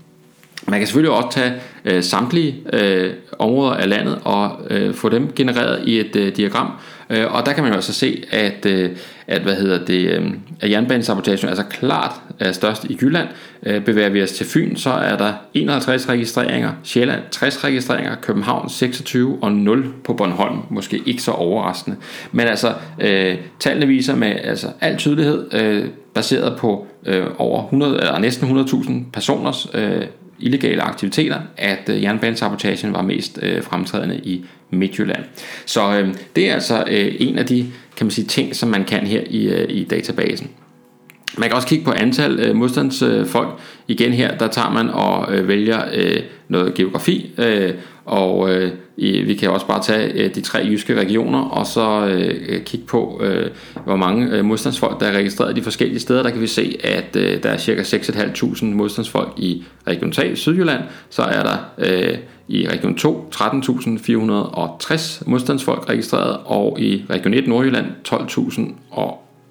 Man kan selvfølgelig også tage øh, samtlige øh, områder af landet og øh, få dem genereret i et øh, diagram, øh, og der kan man jo altså se, at, øh, at hvad hedder det, øh, at jernbanesabotagen altså klart er størst i Jylland. Øh, bevæger vi os til Fyn, så er der 51 registreringer, Sjælland 60 registreringer, København 26 og 0 på Bornholm. Måske ikke så overraskende. Men altså, øh, tallene viser med altså, al tydelighed, øh, baseret på øh, over 100, eller næsten 100.000 personers øh, illegale aktiviteter, at øh, jernbanesabotagen var mest øh, fremtrædende i Midtjylland. Så øh, det er altså øh, en af de kan man sige, ting, som man kan her i, øh, i databasen. Man kan også kigge på antal øh, modstandsfolk. Igen her, der tager man og øh, vælger øh, noget geografi, øh, og øh, vi kan også bare tage øh, de tre jyske regioner, og så øh, kigge på, øh, hvor mange øh, modstandsfolk, der er registreret de forskellige steder. Der kan vi se, at øh, der er ca. 6.500 modstandsfolk i Region 3 Sydjylland. Så er der øh, i Region 2 13.460 modstandsfolk registreret, og i Region 1 Nordjylland 12.000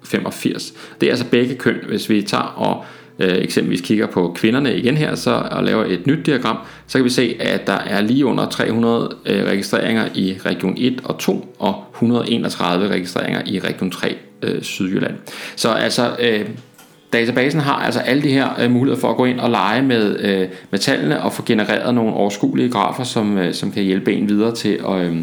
85. Det er altså begge køn, hvis vi tager og øh, eksempelvis kigger på kvinderne igen her så, og laver et nyt diagram, så kan vi se, at der er lige under 300 øh, registreringer i region 1 og 2, og 131 registreringer i region 3 øh, Sydjylland. Så altså... Øh, Databasen har altså alle de her øh, muligheder for at gå ind og lege med, øh, med tallene og få genereret nogle overskuelige grafer, som, øh, som kan hjælpe en videre til at, øh,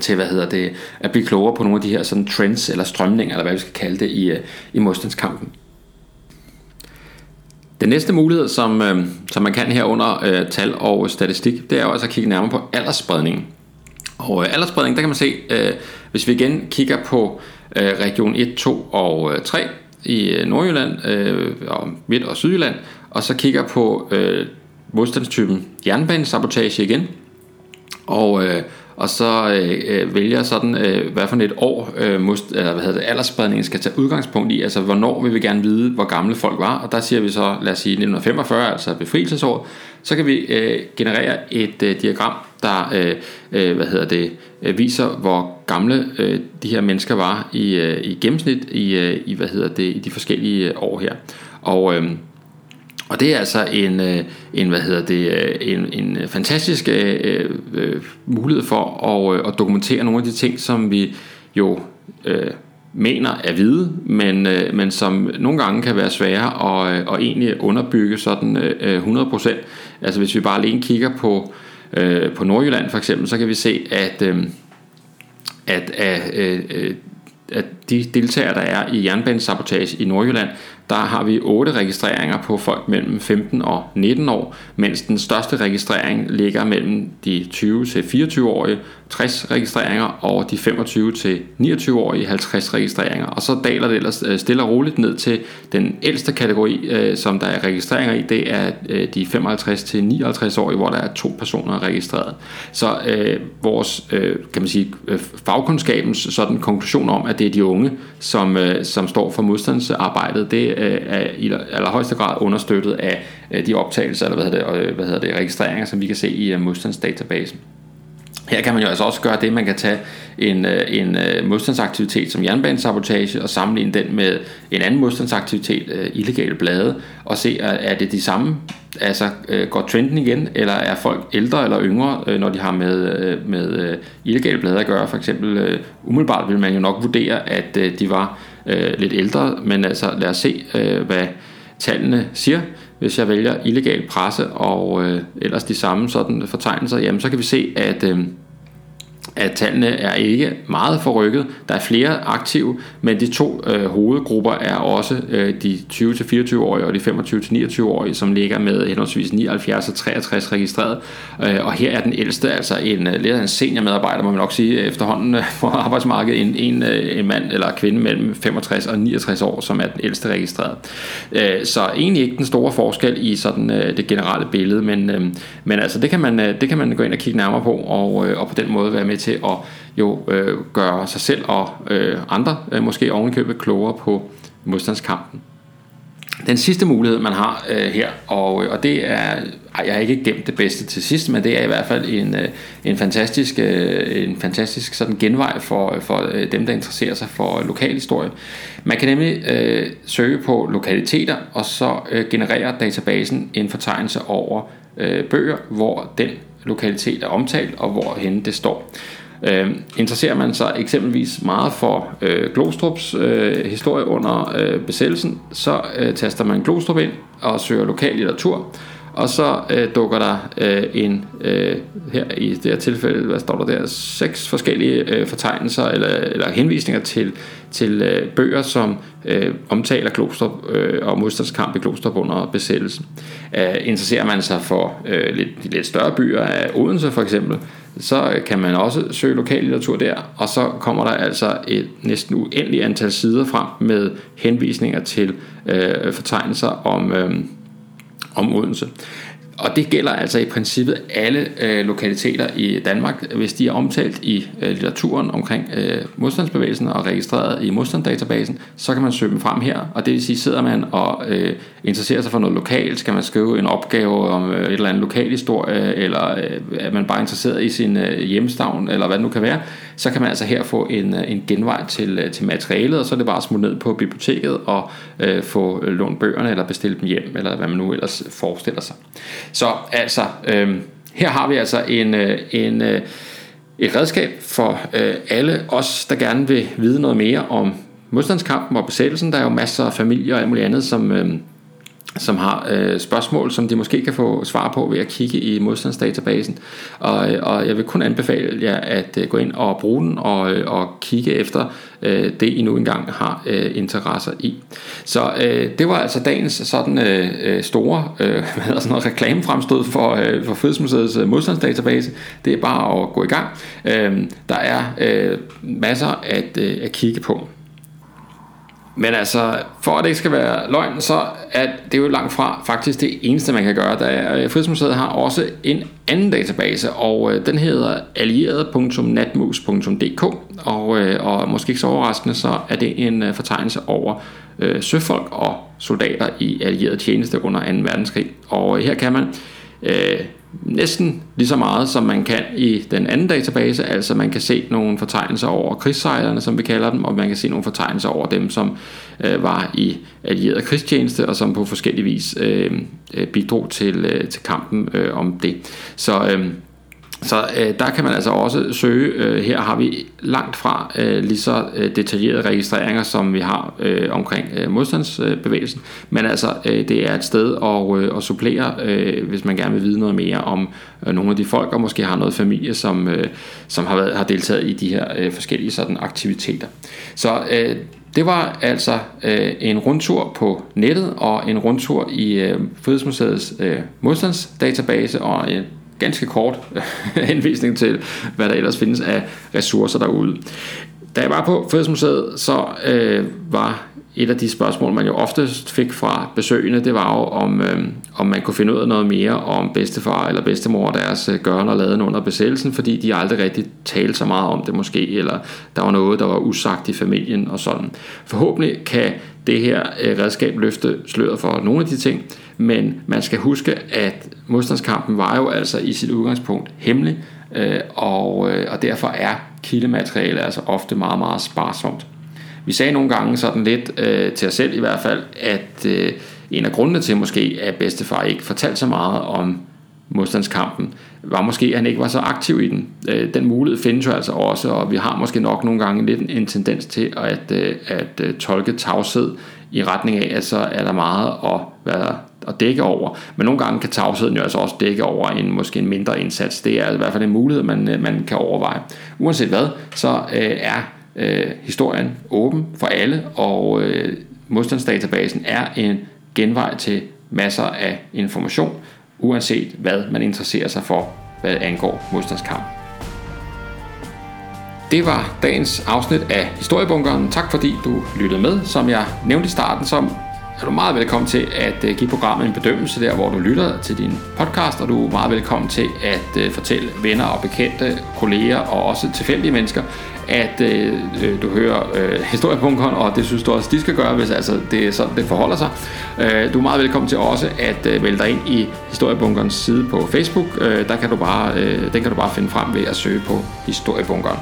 til hvad hedder det, at blive klogere på nogle af de her sådan trends eller strømninger, eller hvad vi skal kalde det, i, øh, i modstandskampen. Den næste mulighed, som, øh, som man kan her under øh, tal og statistik, det er jo altså at kigge nærmere på aldersspredningen. Og øh, aldersspredning, der kan man se, øh, hvis vi igen kigger på øh, region 1, 2 og øh, 3 i øh, Nordjylland, øh, og Midt- og Sydjylland, og så kigger på øh, modstandstypen jernbanesabotage igen, og, øh, og så øh, øh vælger sådan, øh, hvad for et år øh, must, eller, hvad hedder det, aldersspredningen skal tage udgangspunkt i, altså hvornår vil vi gerne vide, hvor gamle folk var, og der siger vi så, lad os sige 1945, altså befrielsesår, så kan vi øh, generere et øh, diagram, der øh, øh, hvad hedder det, øh, viser, hvor gamle øh, de her mennesker var i, øh, i gennemsnit i, øh, i, hvad hedder det, i de forskellige øh, år her. Og øh, og det er altså en, øh, en hvad hedder det, øh, en, en fantastisk øh, øh, mulighed for at, øh, at dokumentere nogle af de ting, som vi jo øh, mener er vide, men, øh, men som nogle gange kan være svære at, at egentlig underbygge sådan øh, 100%. Altså hvis vi bare alene kigger på, øh, på Nordjylland for eksempel, så kan vi se, at, øh, at, af øh, at de deltagere, der er i jernbanesabotage i Nordjylland, der har vi otte registreringer på folk mellem 15 og 19 år, mens den største registrering ligger mellem de 20 til 24-årige, 60 registreringer, og de 25 til 29-årige, 50 registreringer. Og så daler det ellers øh, stille og roligt ned til den ældste kategori, øh, som der er registreringer i, det er øh, de 55 til 59-årige, hvor der er to personer registreret. Så øh, vores øh, kan man sige, fagkundskabens sådan konklusion om, at det er de unge, som, øh, som står for modstandsarbejdet, det øh, er i allerhøjeste grad understøttet af øh, de optagelser, eller hvad hedder det, øh, hvad hedder det, registreringer, som vi kan se i øh, modstandsdatabasen. Her kan man jo altså også gøre det, man kan tage en, øh, en øh, modstandsaktivitet som jernbanesabotage og sammenligne den med en anden modstandsaktivitet, øh, illegale blade, og se, er det de samme, altså går trenden igen, eller er folk ældre eller yngre, når de har med, med illegale blade at gøre. For eksempel umiddelbart vil man jo nok vurdere, at de var lidt ældre, men altså lad os se, hvad tallene siger. Hvis jeg vælger illegal presse og øh, ellers de samme sådan fortegnelser, jamen så kan vi se, at øh, at tallene er ikke meget forrykket. Der er flere aktive, men de to øh, hovedgrupper er også øh, de 20-24-årige og de 25-29-årige, som ligger med henholdsvis 79 og 63 registreret. Øh, og her er den ældste, altså en leder lidt en senior medarbejder, må man nok sige efterhånden øh, på arbejdsmarkedet, en, en, øh, en mand eller kvinde mellem 65 og 69 år, som er den ældste registreret. Øh, så egentlig ikke den store forskel i sådan øh, det generelle billede, men, øh, men altså det kan, man, øh, det kan man gå ind og kigge nærmere på, og, øh, og på den måde være med til at jo øh, gøre sig selv og øh, andre øh, måske ovenikøbet klogere på modstandskampen. Den sidste mulighed, man har øh, her, og, øh, og det er, ej, jeg har ikke gemt det bedste til sidst, men det er i hvert fald en, øh, en fantastisk, øh, en fantastisk sådan genvej for, for øh, dem, der interesserer sig for lokalhistorie. Man kan nemlig øh, søge på lokaliteter, og så øh, genererer databasen en fortegnelse over øh, bøger, hvor den lokalitet er omtalt, og hvor det står. Øh, interesserer man sig eksempelvis meget for øh, Glostrups øh, historie under øh, besættelsen, så øh, taster man Glostrup ind og søger lokal litteratur, og så øh, dukker der øh, en, øh, her i det her tilfælde, hvad står der der, seks forskellige øh, fortegnelser eller, eller henvisninger til, til øh, bøger, som øh, omtaler kloster øh, og modstandskamp i Glostrup under besættelsen. Øh, interesserer man sig for øh, lidt, de lidt større byer af Odense for eksempel, så kan man også søge lokal litteratur der, og så kommer der altså et næsten uendeligt antal sider frem med henvisninger til øh, fortegnelser om, øh, om Odense. Og det gælder altså i princippet alle øh, lokaliteter i Danmark, hvis de er omtalt i øh, litteraturen omkring øh, modstandsbevægelsen og registreret i modstandsdatabasen, så kan man søge dem frem her. Og det vil sige, sidder man og øh, interesserer sig for noget lokalt, skal man skrive en opgave om øh, et eller andet lokalhistorie, eller øh, er man bare interesseret i sin øh, hjemstavn, eller hvad det nu kan være, så kan man altså her få en, øh, en genvej til, øh, til materialet, og så er det bare at smutte ned på biblioteket og øh, få øh, lånt bøgerne, eller bestille dem hjem, eller hvad man nu ellers forestiller sig. Så altså, øh, her har vi altså en, øh, en, øh, et redskab for øh, alle os, der gerne vil vide noget mere om modstandskampen og besættelsen. Der er jo masser af familier og alt muligt andet, som, øh, som har øh, spørgsmål, som de måske kan få svar på ved at kigge i modstandsdatabasen. Og, øh, og jeg vil kun anbefale jer at øh, gå ind og bruge den og, øh, og kigge efter øh, det, I nu engang har øh, interesser i. Så øh, det var altså dagens sådan øh, øh store øh, hvad hedder sådan noget, reklamefremstød for, øh, for Fødselsmuseets øh, modstandsdatabase. Det er bare at gå i gang. Øh, der er øh, masser at, øh, at kigge på. Men altså, for at det ikke skal være løgn, så er det jo langt fra faktisk det eneste, man kan gøre. Der er, øh, Frihedsmuseet har også en anden database, og øh, den hedder allieret.natmus.dk, og, øh, og måske ikke så overraskende, så er det en øh, fortegnelse over øh, søfolk og soldater i allieret tjeneste under 2. verdenskrig. Og øh, her kan man øh, næsten lige så meget, som man kan i den anden database. Altså man kan se nogle fortegnelser over krigssejlerne, som vi kalder dem, og man kan se nogle fortegnelser over dem, som øh, var i allieret krigstjeneste, og som på forskellige vis øh, øh bidrog til, øh, til kampen øh, om det. Så øh, så øh, der kan man altså også søge. Øh, her har vi langt fra øh, lige så øh, detaljerede registreringer, som vi har øh, omkring øh, modstandsbevægelsen. Men altså, øh, det er et sted at, øh, at supplere, øh, hvis man gerne vil vide noget mere om øh, nogle af de folk, og måske har noget familie, som, øh, som har, været, har deltaget i de her øh, forskellige sådan, aktiviteter. Så øh, det var altså øh, en rundtur på nettet og en rundtur i øh, Frihedsmuseets øh, modstandsdatabase og øh, ganske kort henvisning til, hvad der ellers findes af ressourcer derude. Da jeg var på Frihedsmuseet, så øh, var et af de spørgsmål, man jo oftest fik fra besøgende, det var jo, om, øh, om man kunne finde ud af noget mere om bedstefar eller bedstemor og deres øh, gørne og laden under besættelsen, fordi de aldrig rigtig talte så meget om det måske, eller der var noget, der var usagt i familien og sådan. Forhåbentlig kan det her øh, redskab løfte sløret for nogle af de ting, men man skal huske, at modstandskampen var jo altså i sit udgangspunkt hemmelig, øh, og, øh, og derfor er kildemateriale altså ofte meget, meget sparsomt. Vi sagde nogle gange sådan lidt øh, til os selv i hvert fald, at øh, en af grundene til måske, at bedstefar ikke fortalte så meget om modstandskampen, var måske, at han ikke var så aktiv i den. Øh, den mulighed findes jo altså også, og vi har måske nok nogle gange lidt en tendens til at, øh, at, at tolke tavshed i retning af, at så er der meget at, være, at dække over. Men nogle gange kan tavsheden jo altså også dække over en måske en mindre indsats. Det er i hvert fald en mulighed, man, øh, man kan overveje. Uanset hvad, så øh, er øh, historien åben for alle, og øh, modstandsdatabasen er en genvej til masser af information, uanset hvad man interesserer sig for, hvad angår modstandskamp. Det var dagens afsnit af Historiebunkeren. Tak fordi du lyttede med. Som jeg nævnte i starten, så er du meget velkommen til at øh, give programmet en bedømmelse der, hvor du lytter til din podcast, og du er meget velkommen til at øh, fortælle venner og bekendte, kolleger og også tilfældige mennesker, at øh, øh du hører øh, historiebunkeren, og det synes du også, de skal gøre, hvis altså det er sådan, det forholder sig. Øh, du er meget velkommen til også at øh, melde dig ind i historiebunkerens side på Facebook. Øh, der kan du bare, øh, den kan du bare finde frem ved at søge på historiebunkeren.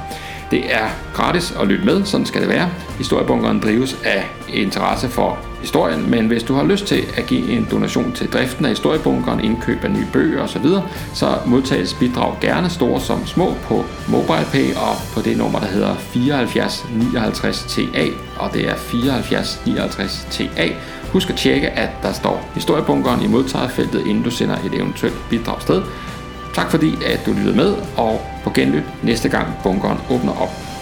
Det er gratis at lytte med, sådan skal det være. Historiebunkeren drives af interesse for historien, men hvis du har lyst til at give en donation til driften af historiebunkeren, indkøb af nye bøger osv., så modtages bidrag gerne store som små på MobilePay og på det nummer, der hedder 74 59 TA, og det er 74 59 TA. Husk at tjekke, at der står historiebunkeren i modtagerfeltet, inden du sender et eventuelt bidrag sted. Tak fordi, at du lyttede med, og på genlyt næste gang bunkeren åbner op.